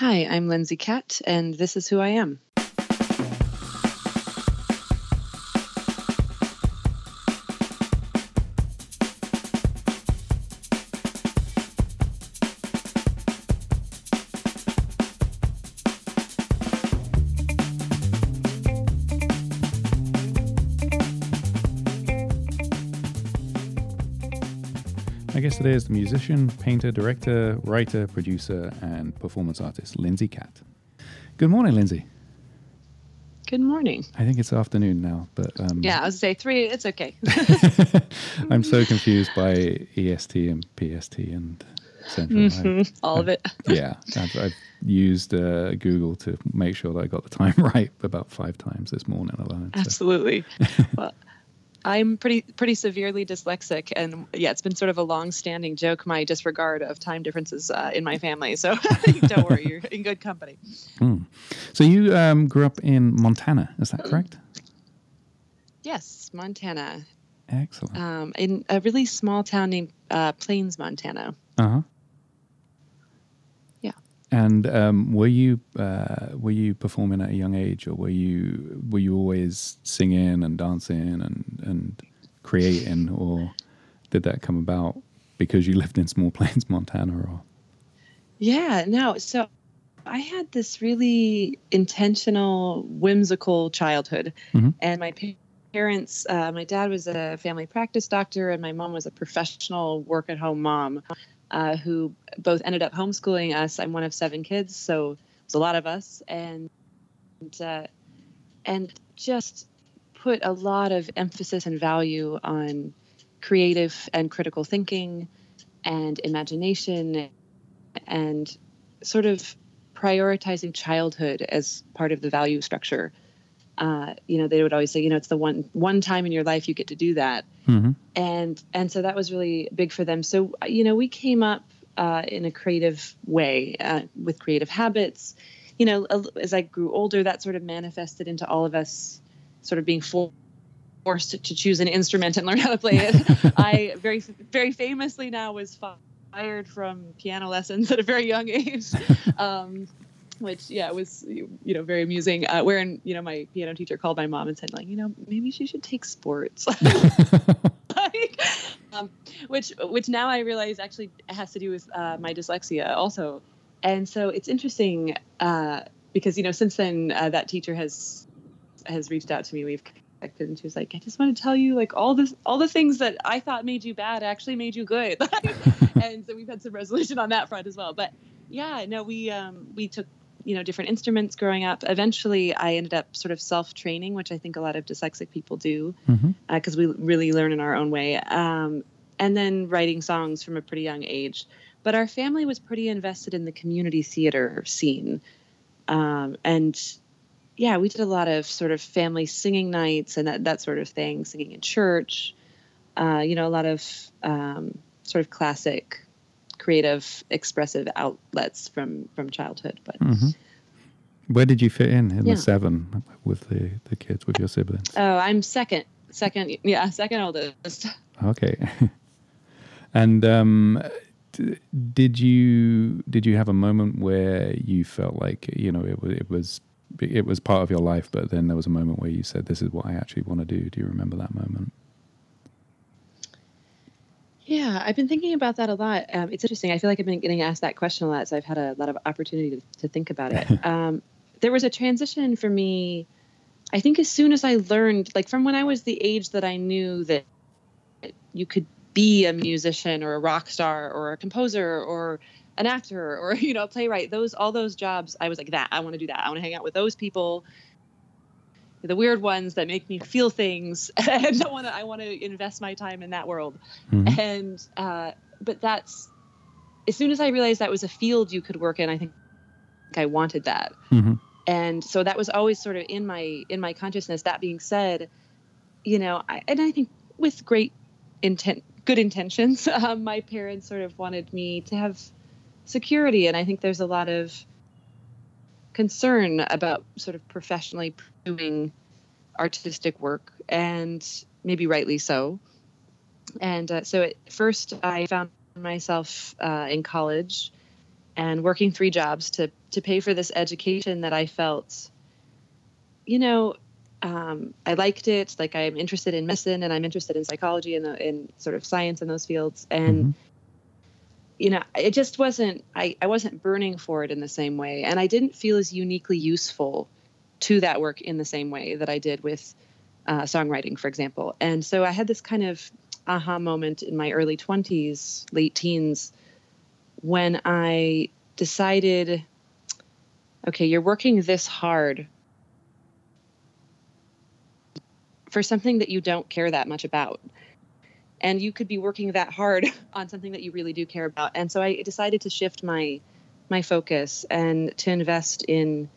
Hi, I'm Lindsay Katt, and this is who I am. Today is the musician, painter, director, writer, producer, and performance artist, Lindsay Katt. Good morning, Lindsay. Good morning. I think it's afternoon now, but um, Yeah, I was say three. It's okay. I'm so confused by EST and PST and Central. I- Mhm, All of it. yeah, I've, I've used uh, Google to make sure that I got the time right about five times this morning alone. so- Absolutely. well, I'm pretty pretty severely dyslexic, and yeah, it's been sort of a long-standing joke my disregard of time differences uh, in my family. So don't worry, you're in good company. Hmm. So you um, grew up in Montana, is that correct? Yes, Montana, Excellent. um, in a really small town named uh, Plains, Montana. Uh huh. And um, were you uh, were you performing at a young age, or were you were you always singing and dancing and and creating, or did that come about because you lived in Small Plains, Montana? Or Yeah, no. So I had this really intentional, whimsical childhood. Mhm. And my parents, uh, my dad was a family practice doctor, and my mom was a professional work at home mom uh, who both ended up homeschooling us. I'm one of seven kids, so it's a lot of us. And, uh, and just put a lot of emphasis and value on creative and critical thinking and imagination and sort of prioritizing childhood as part of the value structure. Uh, you know, they would always say, you know, it's the one one time in your life you get to do that, Mhm. and and so that was really big for them. So you know, we came up uh, in a creative way uh, with creative habits. You know, as I grew older, that sort of manifested into all of us sort of being for- forced to choose an instrument and learn how to play it. I very very famously now was fired from piano lessons at a very young age. Um, which yeah was you know very amusing uh, wherein you know my piano teacher called my mom and said like you know maybe she should take sports. Like, um, which which now i realize actually has to do with uh, my dyslexia also. And so it's interesting uh, because you know since then uh, that teacher has has reached out to me. We've connected and she was like i just want to tell you like all this all the things that i thought made you bad actually made you good. And so we've had some resolution on that front as well. But yeah no we um we took you know different instruments growing up. Eventually i ended up sort of self-training which i think a lot of dyslexic people do because we really learn in our own way. Um, and then writing songs from a pretty young age. But our family was pretty invested in the community theater scene. Um, and yeah we did a lot of sort of family singing nights and that, that sort of thing singing in church uh, you know a lot of um, sort of classic creative expressive outlets from from childhood but Mhm. Where did you fit in in Yeah. the seven with the, the kids with your siblings? oh i'm second second yeah second oldest Okay. and um, d- did you did you have a moment where you felt like you know it was it was it was part of your life, but then there was a moment where you said, "This is what I actually want to do." Do you remember that moment? Yeah, I've been thinking about that a lot. Um, it's interesting. I feel like I've been getting asked that question a lot, so I've had a lot of opportunity to, to think about it. um, there was a transition for me. I think as soon as I learned, like from when I was the age that I knew that you could be a musician or a rock star or a composer or an actor or you know a playwright, those all those jobs, I was like that. I want to do that. I want to hang out with those people the weird ones that make me feel things and I don't want to I want to invest my time in that world Mhm. and uh, but that's as soon as I realized that was a field you could work in I think I wanted that Mhm. and so that was always sort of in my in my consciousness that being said you know I, and I think with great intent good intentions um, my parents sort of wanted me to have security and I think there's a lot of concern about sort of professionally pursuing artistic work and maybe rightly so and uh, so at first i found myself uh, in college and working three jobs to to pay for this education that I felt, you know, um, I liked it. Like I'm interested in medicine and I'm interested in psychology and in sort of science in those fields. And mm-hmm. You know, it just wasn't. I I wasn't burning for it in the same way, and I didn't feel as uniquely useful to that work in the same way that I did with uh, songwriting, for example. And so I had this kind of aha moment in my early 20s, late teens, when I decided okay, you're working this hard for something that you don't care that much about. And you could be working that hard on something that you really do care about. And so I decided to shift my my focus and to invest in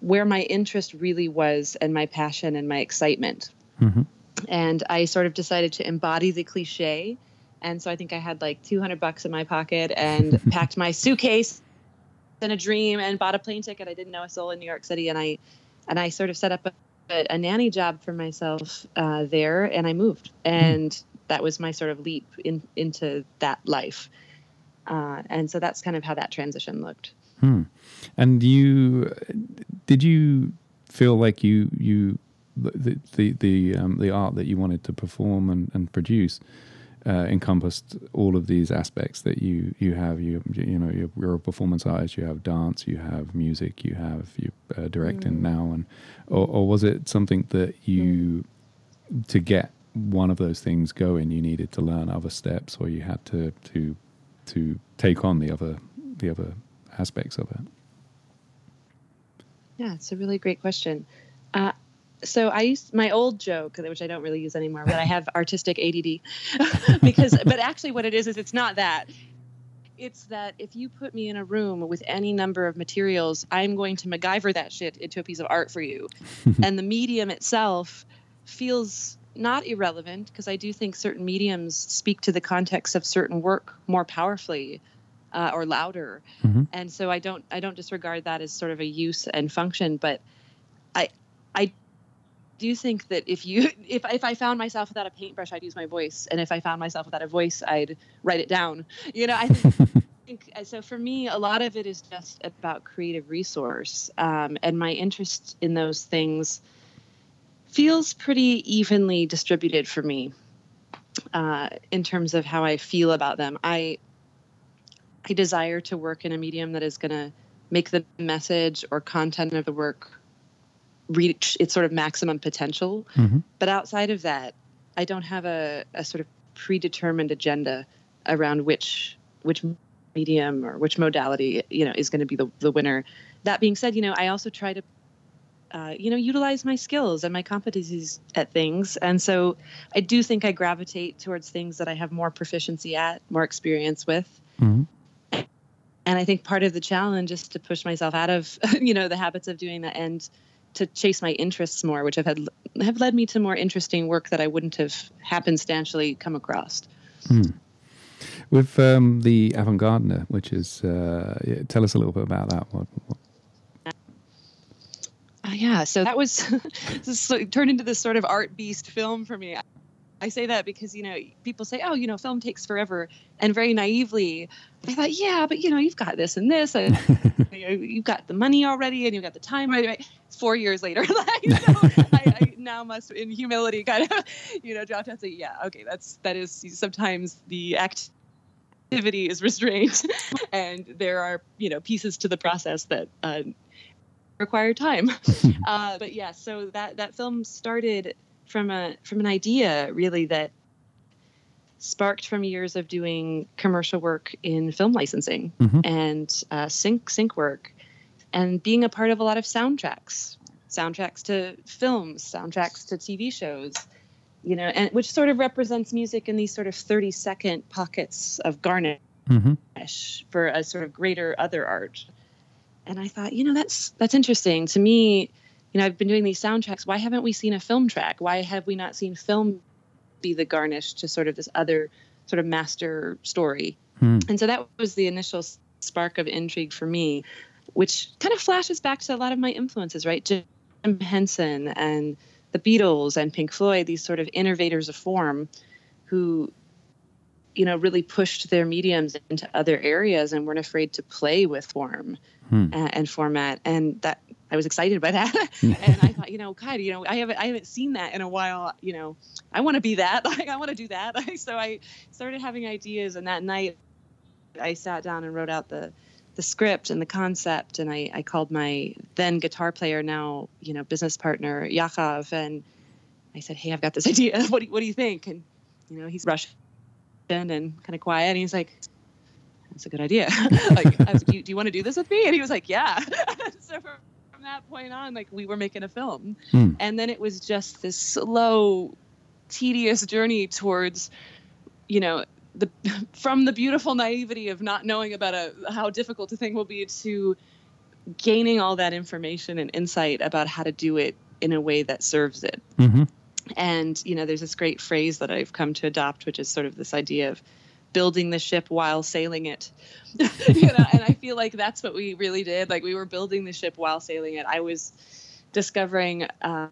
where my interest really was and my passion and my excitement. Mm-hmm. And I sort of decided to embody the cliche. And so I think I had like 200 bucks in my pocket and packed my suitcase and a dream and bought a plane ticket. I didn't know a soul in New York City. And I, and I sort of set up a, a nanny job for myself uh, there and I moved. And that was my sort of leap in, into that life. Uh, and so that's kind of how that transition looked. Hmm. And you did you feel like you you the the the um, the art that you wanted to perform and, and produce uh, encompassed all of these aspects that you you have you you know you're, you're a performance artist you have dance you have music you have you uh, directing mm. now and or, or, was it something that you mm. to get one of those things going you needed to learn other steps or you had to to to take on the other the other aspects of it? Yeah, it's a really great question. Uh, so I used my old joke, which I don't really use anymore, but I have artistic ADD because, but actually, what it is is it's not that. It's that if you put me in a room with any number of materials, I'm going to MacGyver that shit into a piece of art for you. and the medium itself feels not irrelevant because I do think certain mediums speak to the context of certain work more powerfully uh, or louder. Mm-hmm. And so I don't I don't disregard that as sort of a use and function, but I I do you think that if you if if I found myself without a paintbrush, I'd use my voice, and if I found myself without a voice, I'd write it down. You know, I think. think uh, so for me a lot of it is just about creative resource um, and my interest in those things feels pretty evenly distributed for me uh, in terms of how i feel about them i I desire to work in a medium that is going to make the message or content of the work reach its sort of maximum potential. Mm-hmm. But outside of that, I don't have a, a sort of predetermined agenda around which which medium or which modality you know is going to be the, the winner. That being said, you know I also try to uh, you know utilize my skills and my competencies at things, and so I do think I gravitate towards things that I have more proficiency at, more experience with. Mm-hmm and I think part of the challenge is to push myself out of you know the habits of doing that and to chase my interests more, which have had have led me to more interesting work that I wouldn't have happenstantially come across. Hmm. With um, the Avant Gardener, which is, uh, yeah, tell us a little bit about that. What, what? Uh, yeah, so that was this turned into this sort of art beast film for me. I say that because you know people say, "Oh, you know, film takes forever," and very naively, I thought, "Yeah, but you know, you've got this and this, and you know, you've got the money already, and you've got the time right." right. Four years later, like, so I, I, now must, in humility, kind of, you know, drop down and say, "Yeah, okay, that's that is sometimes the activity is restrained, and there are you know pieces to the process that." Uh, require time uh, but yeah so that that film started from a from an idea really that sparked from years of doing commercial work in film licensing mm-hmm. and uh, sync sync work and being a part of a lot of soundtracks soundtracks to films soundtracks to tv shows you know and which sort of represents music in these sort of 30 second pockets of garnish mm-hmm. for a sort of greater other art and i thought you know that's that's interesting to me you know, I've been doing these soundtracks. Why haven't we seen a film track? Why have we not seen film be the garnish to sort of this other sort of master story? Hmm. And so that was the initial spark of intrigue for me, which kind of flashes back to a lot of my influences, right? Jim Henson and the Beatles and Pink Floyd, these sort of innovators of form who you know, really pushed their mediums into other areas and weren't afraid to play with form hmm. and, and, format. And that I was excited by that. and I thought, you know, God, you know, I haven't I haven't seen that in a while. You know, I want to be that. Like I want to do that. so I started having ideas, and that night I sat down and wrote out the the script and the concept and I, I called my then guitar player now you know business partner Yakov and I said hey I've got this idea what do, what do you think and you know he's Russian and kind of quiet and he's like that's a good idea like was, do, you, do you want to do this with me and he was like yeah so that point on like we were making a film hmm. and then it was just this slow tedious journey towards you know the from the beautiful naivety of not knowing about a how difficult a thing will be to gaining all that information and insight about how to do it in a way that serves it. Mm-hmm. And you know, there's this great phrase that I've come to adopt, which is sort of this idea of building the ship while sailing it. you know, and I feel like that's what we really did. Like we were building the ship while sailing it. I was discovering. Uh,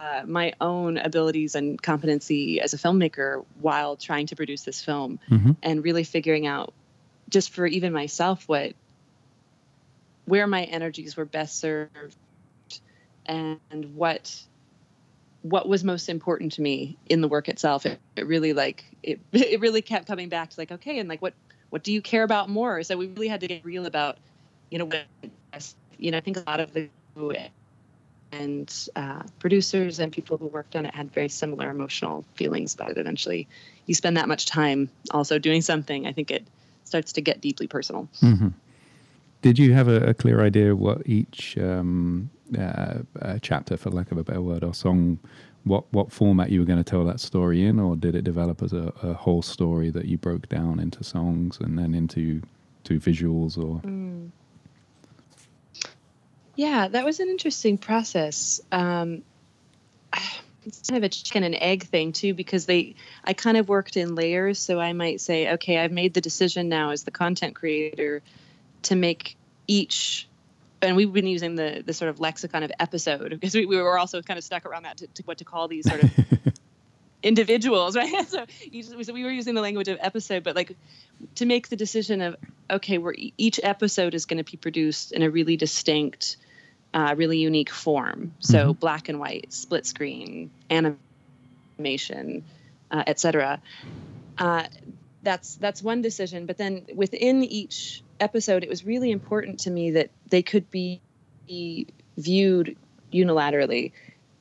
uh, my own abilities and competency as a filmmaker while trying to produce this film mm-hmm. and really figuring out just for even myself what where my energies were best served and what what was most important to me in the work itself it, it really like it it really kept coming back to like okay and like what what do you care about more so we really had to get real about you know what you know i think a lot of the and uh, producers and people who worked on it had very similar emotional feelings about it. Eventually, you spend that much time also doing something, I think it starts to get deeply personal. Mm-hmm. Did you have a, a, clear idea what each um, uh, uh, chapter, for lack of a better word, or song, what what format you were going to tell that story in, or did it develop as a, a, whole story that you broke down into songs and then into to visuals, or? Mm. Yeah, that was an interesting process. Um, it's kind of a chicken and egg thing too, because they, I kind of worked in layers. So I might say, okay, I've made the decision now as the content creator to make each, and we've been using the the sort of lexicon of episode because we, we were also kind of stuck around that to, to what to call these sort of individuals, right? So, so we were using the language of episode, but like to make the decision of okay, we're each episode is going to be produced in a really distinct uh, really unique form. So mm-hmm. black and white, split screen, animation, uh, etc. Uh, that's that's one decision. But then within each episode, it was really important to me that they could be viewed unilaterally,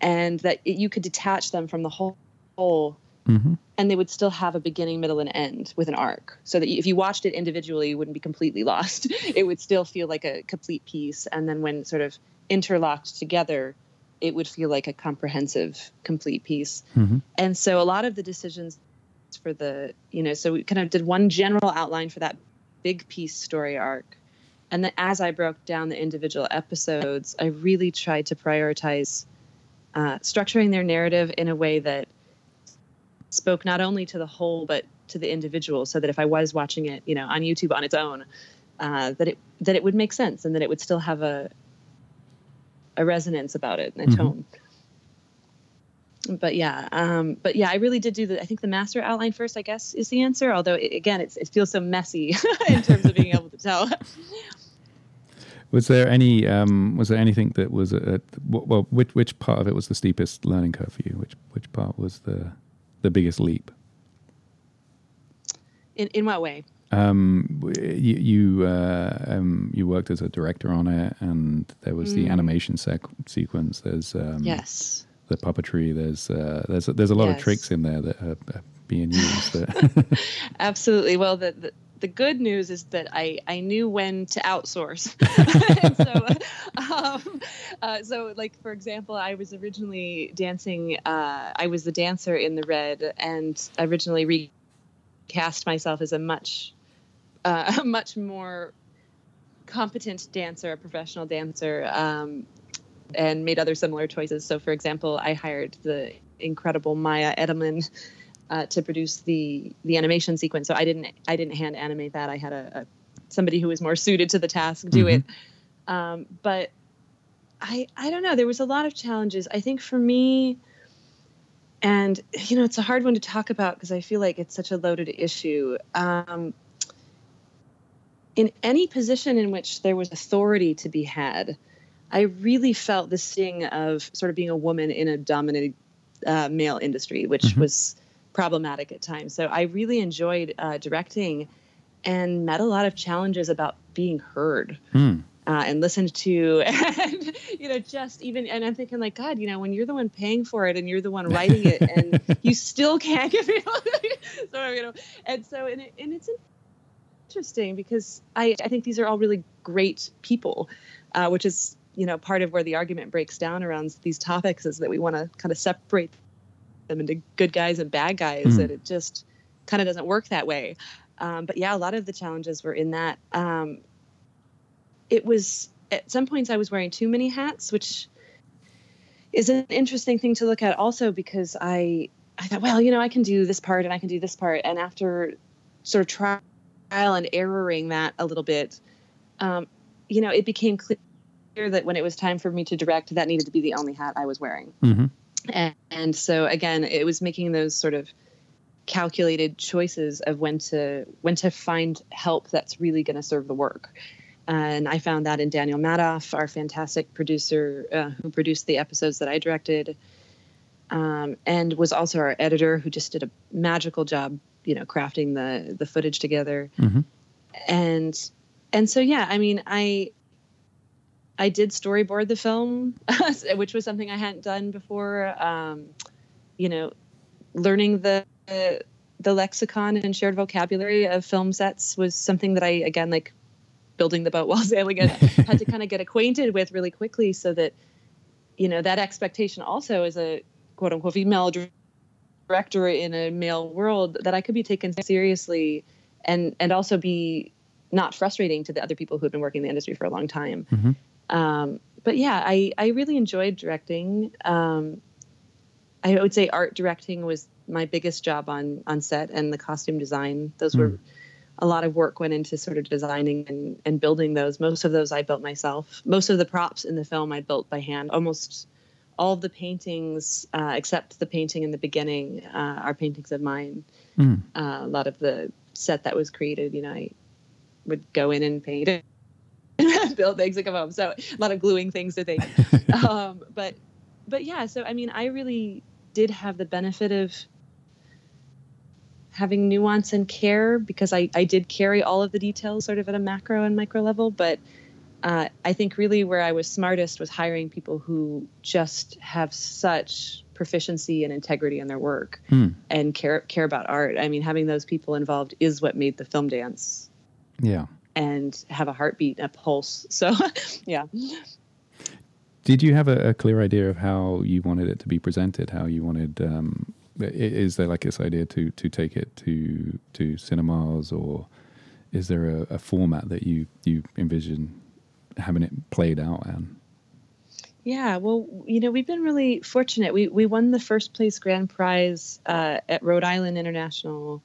and that it, you could detach them from the whole. whole mm-hmm. And they would still have a beginning, middle, and end with an arc, so that if you watched it individually, you wouldn't be completely lost. it would still feel like a complete piece. And then when sort of interlocked together, it would feel like a comprehensive, complete piece. Mm-hmm. And so a lot of the decisions for the, you know, so we kind of did one general outline for that big piece story arc. And then as I broke down the individual episodes, I really tried to prioritize uh, structuring their narrative in a way that spoke not only to the whole, but to the individual so that if I was watching it, you know, on YouTube on its own, uh, that it that it would make sense and that it would still have a a resonance about it and a mm-hmm. tone but yeah um, but yeah i really did do the i think the master outline first i guess is the answer although it, again it feels so messy in terms of being able to tell was there any um, was there anything that was a, well which which part of it was the steepest learning curve for you which which part was the the biggest leap in in what way um, you you, uh, um, you worked as a director on it, and there was mm. the animation sec- sequence. There's um, yes, the puppetry. There's uh, there's there's a lot yes. of tricks in there that are, are being used. Absolutely. Well, the, the the good news is that I, I knew when to outsource. so, um, uh, so like for example, I was originally dancing. Uh, I was the dancer in the red, and originally recast myself as a much uh, a much more competent dancer, a professional dancer, um, and made other similar choices. So, for example, I hired the incredible Maya Edelman uh, to produce the the animation sequence. So I didn't I didn't hand animate that. I had a, a somebody who was more suited to the task do mm-hmm. it. Um, but I I don't know. There was a lot of challenges. I think for me, and you know it's a hard one to talk about because I feel like it's such a loaded issue. Um, in any position in which there was authority to be had, I really felt the sting of sort of being a woman in a dominated uh, male industry, which mm-hmm. was problematic at times. So I really enjoyed uh, directing and met a lot of challenges about being heard. Mm. Uh, and listened to and you know just even and i'm thinking like god you know when you're the one paying for it and you're the one writing it and you still can't give me so you know and so and, it, and it's interesting because I, I think these are all really great people, uh, which is you know part of where the argument breaks down around these topics is that we want to kind of separate them into good guys and bad guys, mm. and it just kind of doesn't work that way. Um, but yeah, a lot of the challenges were in that. Um, it was at some points I was wearing too many hats, which is an interesting thing to look at also because I I thought, well, you know, I can do this part and I can do this part, and after sort of trial and erroring that a little bit, um, you know, it became clear that when it was time for me to direct, that needed to be the only hat I was wearing. Mm-hmm. And, and so again, it was making those sort of calculated choices of when to when to find help that's really going to serve the work. And I found that in Daniel Madoff, our fantastic producer uh, who produced the episodes that I directed, um, and was also our editor who just did a magical job you know crafting the the footage together mm-hmm. and and so yeah i mean i i did storyboard the film which was something i hadn't done before um, you know learning the the lexicon and shared vocabulary of film sets was something that i again like building the boat while sailing it had to kind of get acquainted with really quickly so that you know that expectation also as a quote unquote female director in a male world that I could be taken seriously and and also be not frustrating to the other people who have been working in the industry for a long time. Mm-hmm. Um, but yeah, I, I really enjoyed directing. Um, I would say art directing was my biggest job on on set and the costume design. Those mm. were a lot of work went into sort of designing and, and building those. Most of those I built myself. Most of the props in the film I built by hand. Almost all of the paintings, uh, except the painting in the beginning, uh, are paintings of mine. Mm. Uh, a lot of the set that was created, you know, I would go in and paint it, build things and come home. So a lot of gluing things to things. um, but, but yeah, so I mean, I really did have the benefit of having nuance and care because I, I did carry all of the details sort of at a macro and micro level, but uh, I think really where I was smartest was hiring people who just have such proficiency and integrity in their work hmm. and care care about art. I mean, having those people involved is what made the film dance. Yeah. And have a heartbeat, and a pulse. So, yeah. Did you have a, a, clear idea of how you wanted it to be presented? How you wanted? Um, is there like this idea to to take it to to cinemas, or is there a, a format that you you envision having it played out and yeah, well, you know, we've been really fortunate. We we won the first place grand prize uh, at Rhode Island International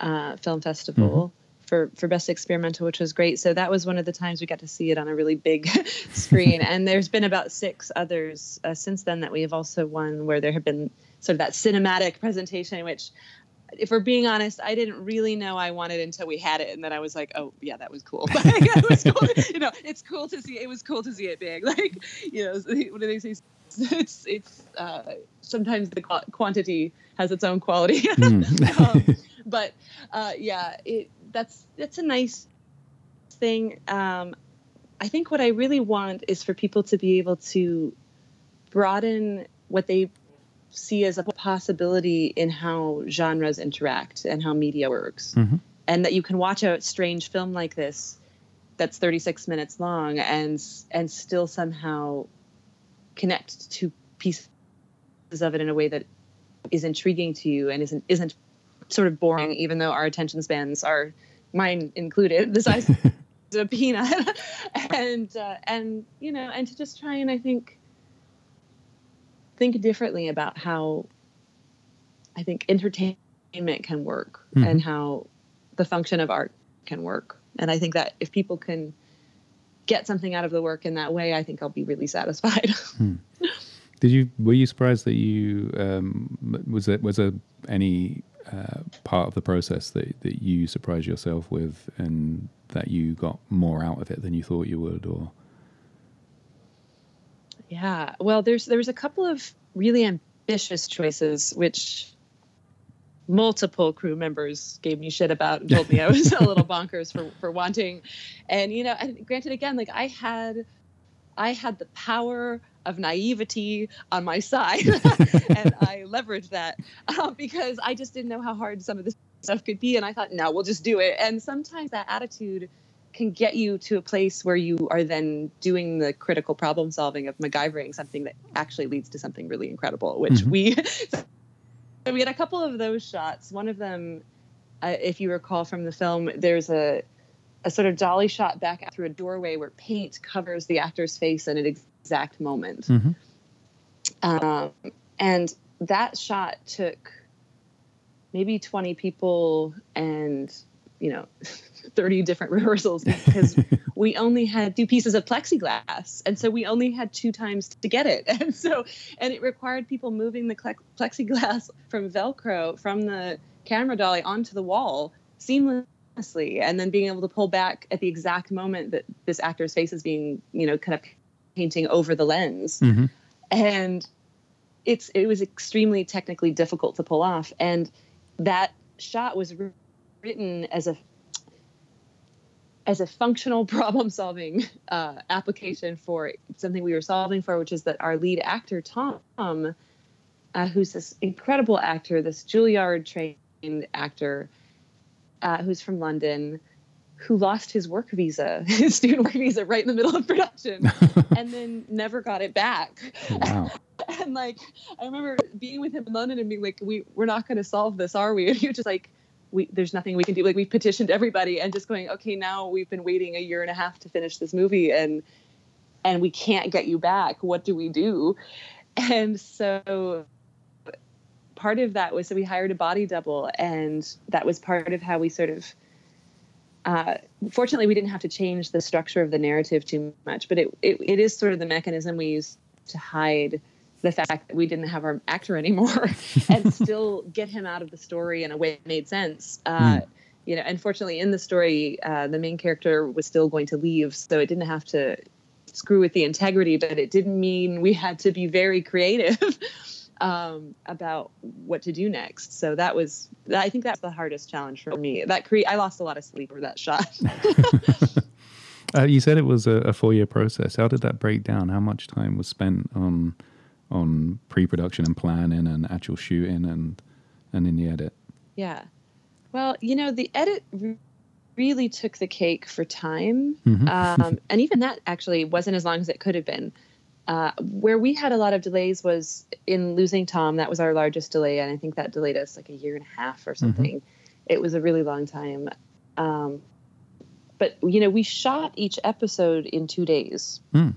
uh, Film Festival mm-hmm. For for best experimental, which was great. So that was one of the times we got to see it on a really big screen. and there's been about six others uh, since then that we have also won, where there have been sort of that cinematic presentation, which if we're being honest, I didn't really know I wanted until we had it, and then I was like, oh yeah, that was cool. it was cool. you know, it's cool to see. It was cool to see it big. Like, you know, what do they say? It's it's uh, sometimes the quantity has its own quality. Mm. um, but uh, yeah, it that's that's a nice thing. Um, I think what I really want is for people to be able to broaden what they see as a possibility in how genres interact and how media works. Mm-hmm. And that you can watch a strange film like this that's 36 minutes long and and still somehow connect to pieces of it in a way that is intriguing to you and isn't isn't sort of boring even though our attention spans are mine included the size of a peanut and uh, and you know and to just try and i think think differently about how I think entertainment can work mm-hmm. and how the function of art can work. And I think that if people can get something out of the work in that way, I think I'll be really satisfied. hmm. Did you were you surprised that you um, was it was there any uh, part of the process that that you surprised yourself with, and that you got more out of it than you thought you would, or? Yeah, well, there's there was a couple of really ambitious choices, which multiple crew members gave me shit about and told me I was a little bonkers for for wanting. And you know, and granted, again, like I had, I had the power of naivety on my side, and I leveraged that uh, because I just didn't know how hard some of this stuff could be, and I thought, no, we'll just do it. And sometimes that attitude can get you to a place where you are then doing the critical problem solving of MacGyvering something that actually leads to something really incredible, which mm-hmm. we So we had a couple of those shots. One of them, uh, if you recall from the film, there's a a sort of dolly shot back through a doorway where paint covers the actor's face in an exact moment. Mm-hmm. Um, and that shot took maybe 20 people and you know 30 different rehearsals because we only had two pieces of plexiglass and so we only had two times to get it and so and it required people moving the plexiglass from velcro from the camera dolly onto the wall seamlessly and then being able to pull back at the exact moment that this actor's face is being you know kind of painting over the lens mm-hmm. and it's it was extremely technically difficult to pull off and that shot was written as a as a functional problem solving uh, application for something we were solving for, which is that our lead actor Tom, uh, who's this incredible actor, this Juilliard trained actor, uh, who's from London, who lost his work visa, his student work visa, right in the middle of production, and then never got it back. Oh, wow. and like, I remember being with him in London and being like, "We we're not going to solve this, are we?" And he was just like we there's nothing we can do like we petitioned everybody and just going okay now we've been waiting a year and a half to finish this movie and and we can't get you back what do we do and so part of that was so we hired a body double and that was part of how we sort of uh, fortunately we didn't have to change the structure of the narrative too much but it, it, it is sort of the mechanism we use to hide the fact that we didn't have our actor anymore and still get him out of the story in a way that made sense. Uh, mm. You know, unfortunately, in the story, uh, the main character was still going to leave, so it didn't have to screw with the integrity, but it didn't mean we had to be very creative um, about what to do next. So that was, I think that's the hardest challenge for me. That cre- I lost a lot of sleep over that shot. uh, you said it was a, a four-year process. How did that break down? How much time was spent on on pre-production and planning and actual shooting and and in the edit? Yeah. Well, you know, the edit really took the cake for time, mm-hmm. um, and even that actually wasn't as long as it could have been. Uh, where we had a lot of delays was in losing Tom. That was our largest delay, and I think that delayed us like a year and a half or mm-hmm. something. Mm-hmm. It was a really long time. Um, but you know, we shot each episode in two days. Mm.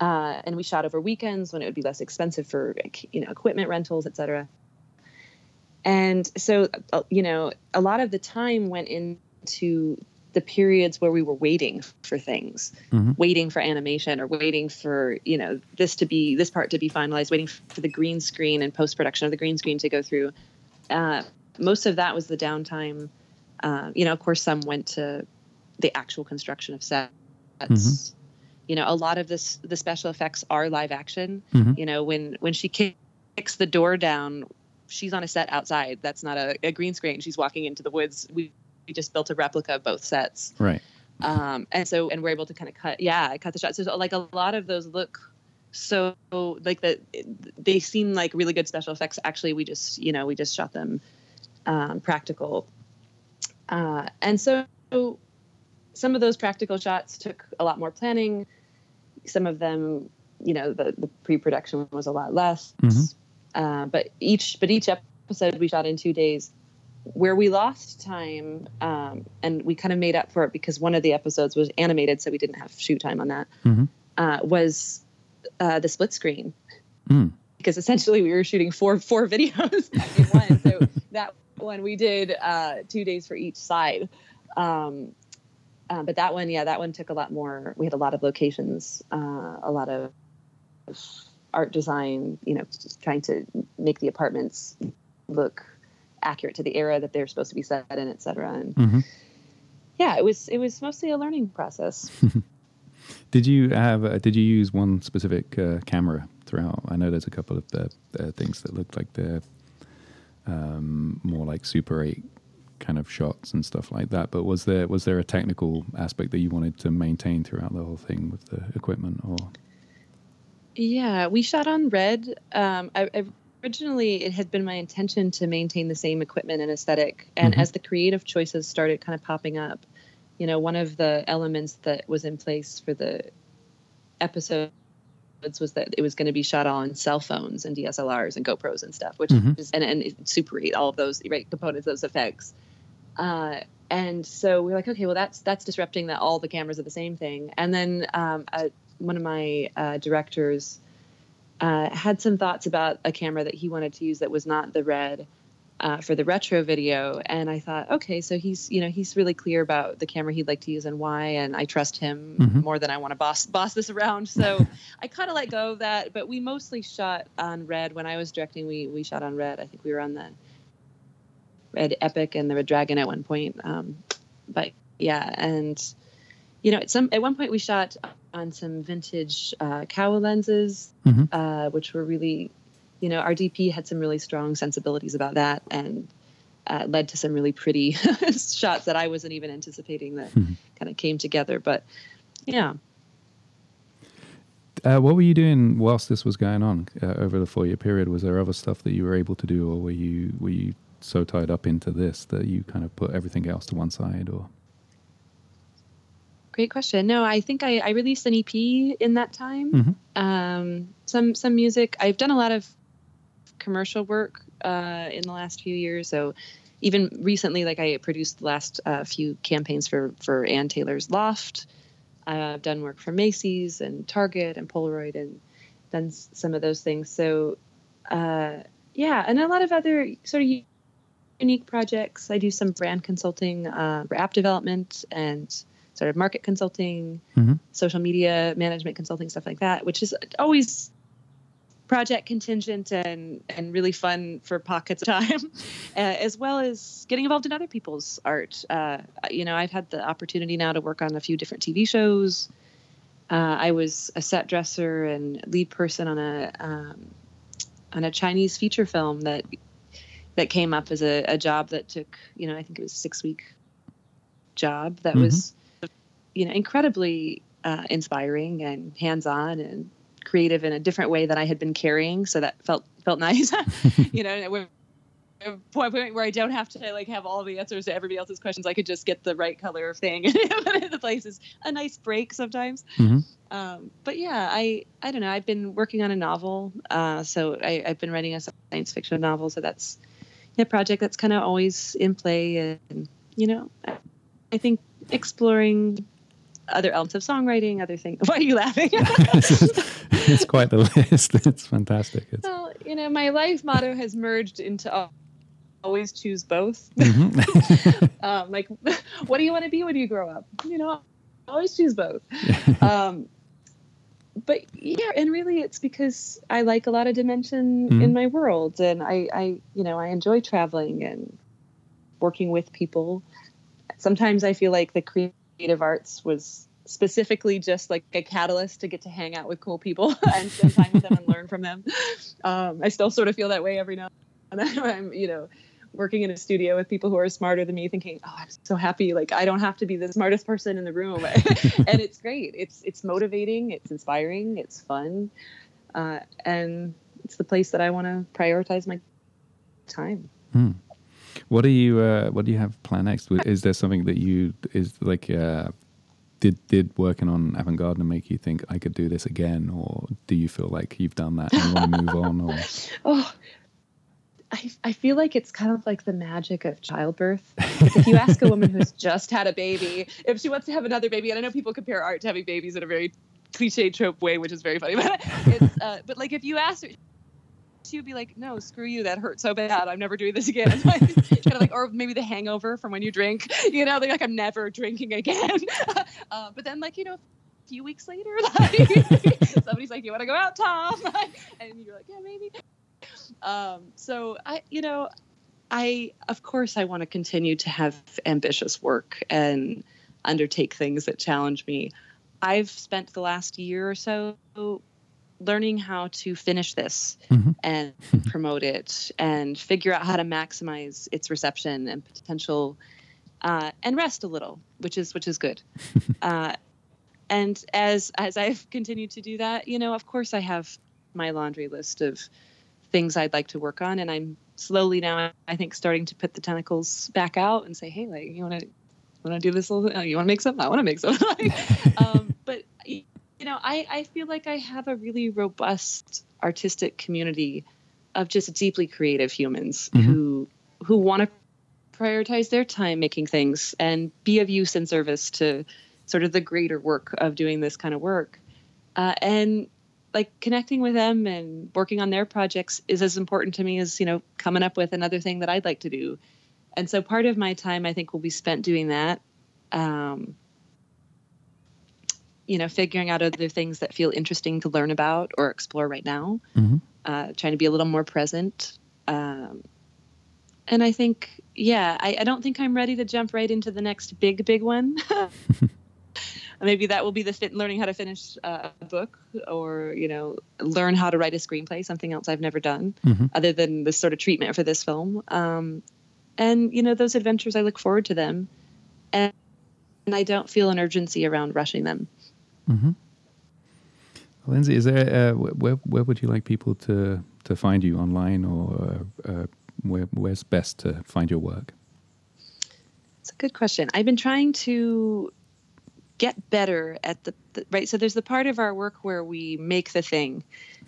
Uh, and we shot over weekends when it would be less expensive for you know equipment rentals, et cetera. And so, uh, you know, a lot of the time went into the periods where we were waiting for things, mm-hmm. waiting for animation or waiting for, you know, this to be, this part to be finalized, waiting for the green screen and post production of the green screen to go through. Uh, most of that was the downtime. Uh, you know, of course, some went to the actual construction of sets. Mm-hmm you know a lot of this the special effects are live action mm-hmm. you know when when she kicks the door down she's on a set outside that's not a, a green screen she's walking into the woods we, we just built a replica of both sets right um and so and we're able to kind of cut yeah I cut the shots so like a lot of those look so like that they seem like really good special effects actually we just you know we just shot them um, practical uh, and so some of those practical shots took a lot more planning. Some of them, you know, the, the pre-production was a lot less. Mm-hmm. Uh, but each but each episode we shot in two days. Where we lost time, um, and we kind of made up for it because one of the episodes was animated, so we didn't have shoot time on that. Mm-hmm. Uh, was uh, the split screen. Mm. Because essentially we were shooting four four videos in one. So that one we did uh, two days for each side. Um, uh, but that one, yeah, that one took a lot more. We had a lot of locations, uh, a lot of art design, you know, trying to make the apartments look accurate to the era that they're supposed to be set in, et cetera. And Mm-hmm. yeah, it was it was mostly a learning process. Did you have? Uh, did you use one specific uh, camera throughout? I know there's a couple of uh, things that looked like they're um, more like Super Eight kind of shots and stuff like that. But was there was there a technical aspect that you wanted to maintain throughout the whole thing with the equipment? Or Yeah, we shot on red. Um, I, I, originally, it had been my intention to maintain the same equipment and aesthetic. And Mhm. as the creative choices started kind of popping up, you know, one of the elements that was in place for the episodes was that it was going to be shot on cell phones and DSLRs and GoPros and stuff, which Mhm. is and, and Super 8, all of those right components, those effects. Uh, and so we are like, okay, well, that's that's disrupting that all the cameras are the same thing. And then um, uh, one of my uh, directors uh, had some thoughts about a camera that he wanted to use that was not the red uh, for the retro video. And I thought, okay, so he's you know he's really clear about the camera he'd like to use and why, and I trust him Mhm. more than I want to boss boss this around. So I kind of let go of that. But we mostly shot on red when I was directing. We we shot on red. I think we were on the red epic and the red dragon at one point. Um, but yeah, and you know, at some at one point we shot on some vintage uh, Kowa lenses, Mhm. uh, which were really, you know, our DP had some really strong sensibilities about that, and uh, led to some really pretty shots that I wasn't even anticipating that Mhm. kind of came together. But yeah, uh, what were you doing whilst this was going on uh, over the four year period? Was there other stuff that you were able to do, or were you were you so tied up into this that you kind of put everything else to one side? Or great question. No, I think I, I released an EP in that time. Mhm. Um, some some music. I've done a lot of commercial work uh, in the last few years. So even recently, like I produced the last uh, few campaigns for for Ann Taylor's Loft. Uh, I've done work for Macy's and Target and Polaroid and done s- some of those things. So uh, yeah, and a lot of other sort of unique projects. I do some brand consulting uh, for app development and sort of market consulting, Mhm. social media management consulting, stuff like that, which is always project contingent and and really fun for pockets of time, uh, as well as getting involved in other people's art. Uh, you know, I've had the opportunity now to work on a few different TV shows. Uh, I was a set dresser and lead person on a um, on a Chinese feature film that that came up as a, a job that took you know I think it was a six week job that Mhm. was you know incredibly uh, inspiring and hands on and creative in a different way that I had been carrying. So that felt felt nice. you know, a point where I don't have to like have all the answers to everybody else's questions. I could just get the right color of thing and put it in the place is a nice break sometimes. Mhm. Um, but yeah, I I don't know. I've been working on a novel, uh, so I, I've been writing a science fiction novel. So that's a project that's kind of always in play, and you know, I, I think exploring other elements of songwriting, other things. Why are you laughing? it's quite the list. It's fantastic. It's, well, you know, my life motto has merged into always choose both. Mhm. um, like, what do you want to be when you grow up? You know, always choose both. um, but yeah, and really, it's because I like a lot of dimension Mhm. in my world, and I, I, you know, I enjoy traveling and working with people. Sometimes I feel like the creative arts was specifically just like a catalyst to get to hang out with cool people and spend time with them and learn from them. Um, I still sort of feel that way every now and then. when I'm, you know, working in a studio with people who are smarter than me, thinking, "Oh, I'm so happy! Like I don't have to be the smartest person in the room," and it's great. It's it's motivating. It's inspiring. It's fun, uh, and it's the place that I want to prioritize my time. Hmm. What do you uh, What do you have planned next? Is there something that you is like uh, did did working on Avant Garde make you think I could do this again, or do you feel like you've done that and want to move on? Or Oh, I, I feel like it's kind of like the magic of childbirth. If you ask a woman who's just had a baby if she wants to have another baby, and I know people compare art to having babies in a very cliche trope way, which is very funny, but it's uh, but like if you ask her. Would be like, "No, screw you. That hurt so bad. I'm never doing this again." kind of like, or maybe the hangover from when you drink. You know, they're like, "I'm never drinking again." uh, but then, like, you know, a few weeks later, like, somebody's like, "You want to go out, Tom?" and you're like, "Yeah, maybe." Um, so I, you know, I of course I want to continue to have ambitious work and undertake things that challenge me. I've spent the last year or so learning how to finish this mm-hmm. and promote it and figure out how to maximize its reception and potential uh, and rest a little, which is which is good. uh, and as as I've continued to do that, you know, of course, I have my laundry list of things I'd like to work on, and I'm slowly now, I think, starting to put the tentacles back out and say, hey, like, you want to want to do this little thing? You want to make something? I want to make something. um, but you know, I I feel like I have a really robust artistic community of just deeply creative humans mm-hmm. who who want to prioritize their time making things and be of use and service to sort of the greater work of doing this kind of work. Uh, and like connecting with them and working on their projects is as important to me as, you know, coming up with another thing that I'd like to do. And so part of my time, I think, will be spent doing that. Um, you know, figuring out other things that feel interesting to learn about or explore right now. Mm-hmm. Uh, trying to be a little more present. Um, and I think, yeah, I, I, don't think I'm ready to jump right into the next big, big one. Maybe that will be the fit learning how to finish uh, a book or, you know, learn how to write a screenplay, something else I've never done mm-hmm. other than this sort of treatment for this film. Um, and, you know, those adventures, I look forward to them. And, and I don't feel an urgency around rushing them. Mm-hmm. Lindsay, is there uh, where where would you like people to to find you online, or uh, where where's best to find your work? It's a good question. I've been trying to get better at the, the, right. So there's the part of our work where we make the thing,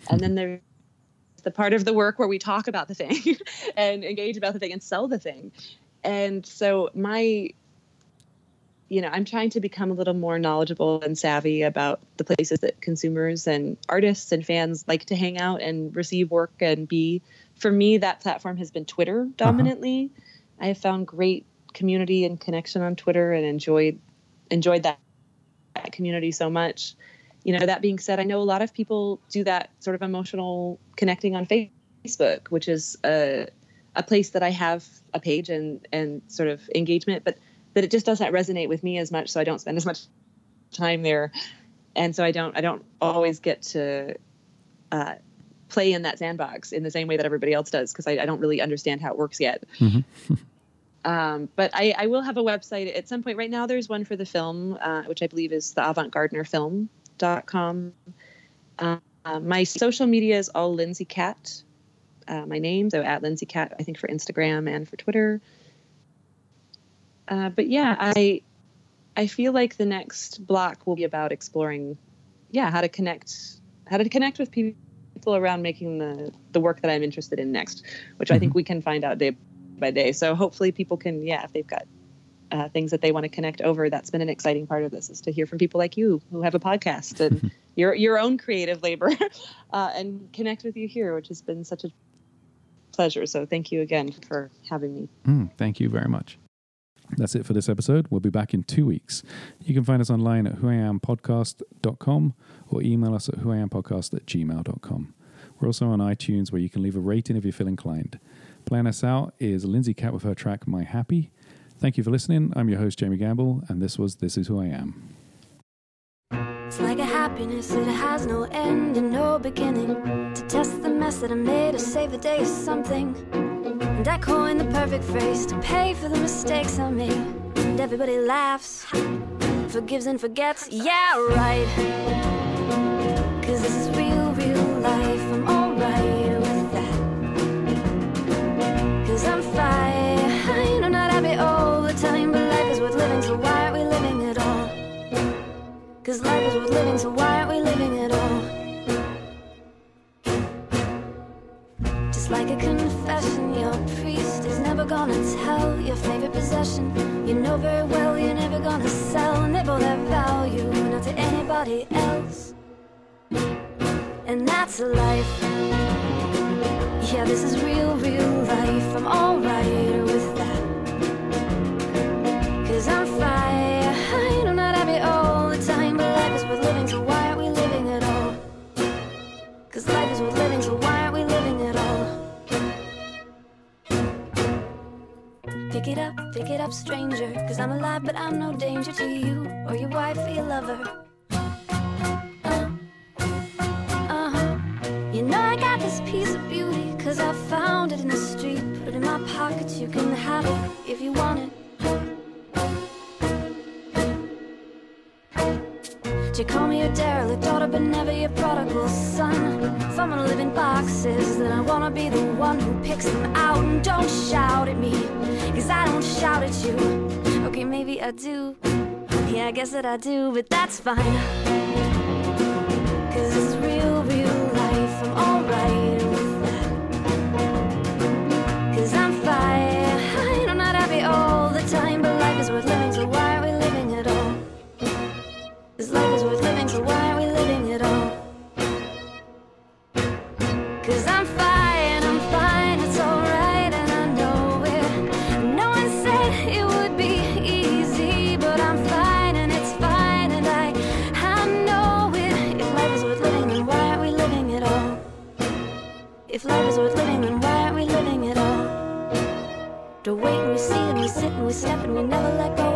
and then there's the part of the work where we talk about the thing and engage about the thing and sell the thing. And so my you know, I'm trying to become a little more knowledgeable and savvy about the places that consumers and artists and fans like to hang out and receive work and be. For me, that platform has been Twitter uh-huh. dominantly. Uh-huh. I have found great community and connection on Twitter and enjoyed enjoyed that, that community so much. You know, that being said, I know a lot of people do that sort of emotional connecting on Facebook, which is a a place that I have a page and and sort of engagement, but that it just doesn't resonate with me as much so i don't spend as much time there. And so i don't i don't always get to uh, play in that sandbox in the same way that everybody else does because I, I, don't really understand how it works yet. Mm-hmm. um, but I, I, will have a website at some point. Right now there's one for the film uh, which i believe is the avant-gardner-film.com uh, my social media is all lindsay katt uh, my name so at lindsay katt i think for instagram and for twitter uh, but yeah, I I feel like the next block will be about exploring, yeah, how to connect, how to connect with people around making the the work that I'm interested in next, which mm-hmm. I think mm-hmm. we can find out day by day. So hopefully people can, yeah, if they've got uh, things that they want to connect over, that's been an exciting part of this is to hear from people like you who have a podcast and your your own creative labor, uh, and connect with you here, which has been such a pleasure. So thank you again for having me. Mm, thank you very much. That's it for this episode. We'll be back in two weeks. You can find us online at whoiampodcast.com or email us at whoiampodcast at gmail.com. We're also on iTunes where you can leave a rating if you feel inclined. Playing us out is Lindsay Katt with her track My Happy. Thank you for listening. I'm your host, Jamie Gamble, and this was This Is Who I Am. It's like a happiness that has no end and no beginning. To test the mess that I made save the day something. And I coined the perfect phrase to pay for the mistakes I made. And everybody laughs, forgives and forgets. Yeah, right. Cause this is real, real life. else. And that's a life. Yeah, this is real, real life. I'm alright with that. Cause I'm fine. I'm not happy all the time, but life is worth living, so why aren't we living at all? Cause life is worth living, so why aren't we living at all? Pick it up, pick it up, stranger. Cause I'm alive, but I'm no danger to you or your wife or your lover. live in boxes, then I wanna be the one who picks them out. And don't shout at me, cause I don't shout at you. Okay, maybe I do. Yeah, I guess that I do, but that's fine. Cause it's real. step and we never let go.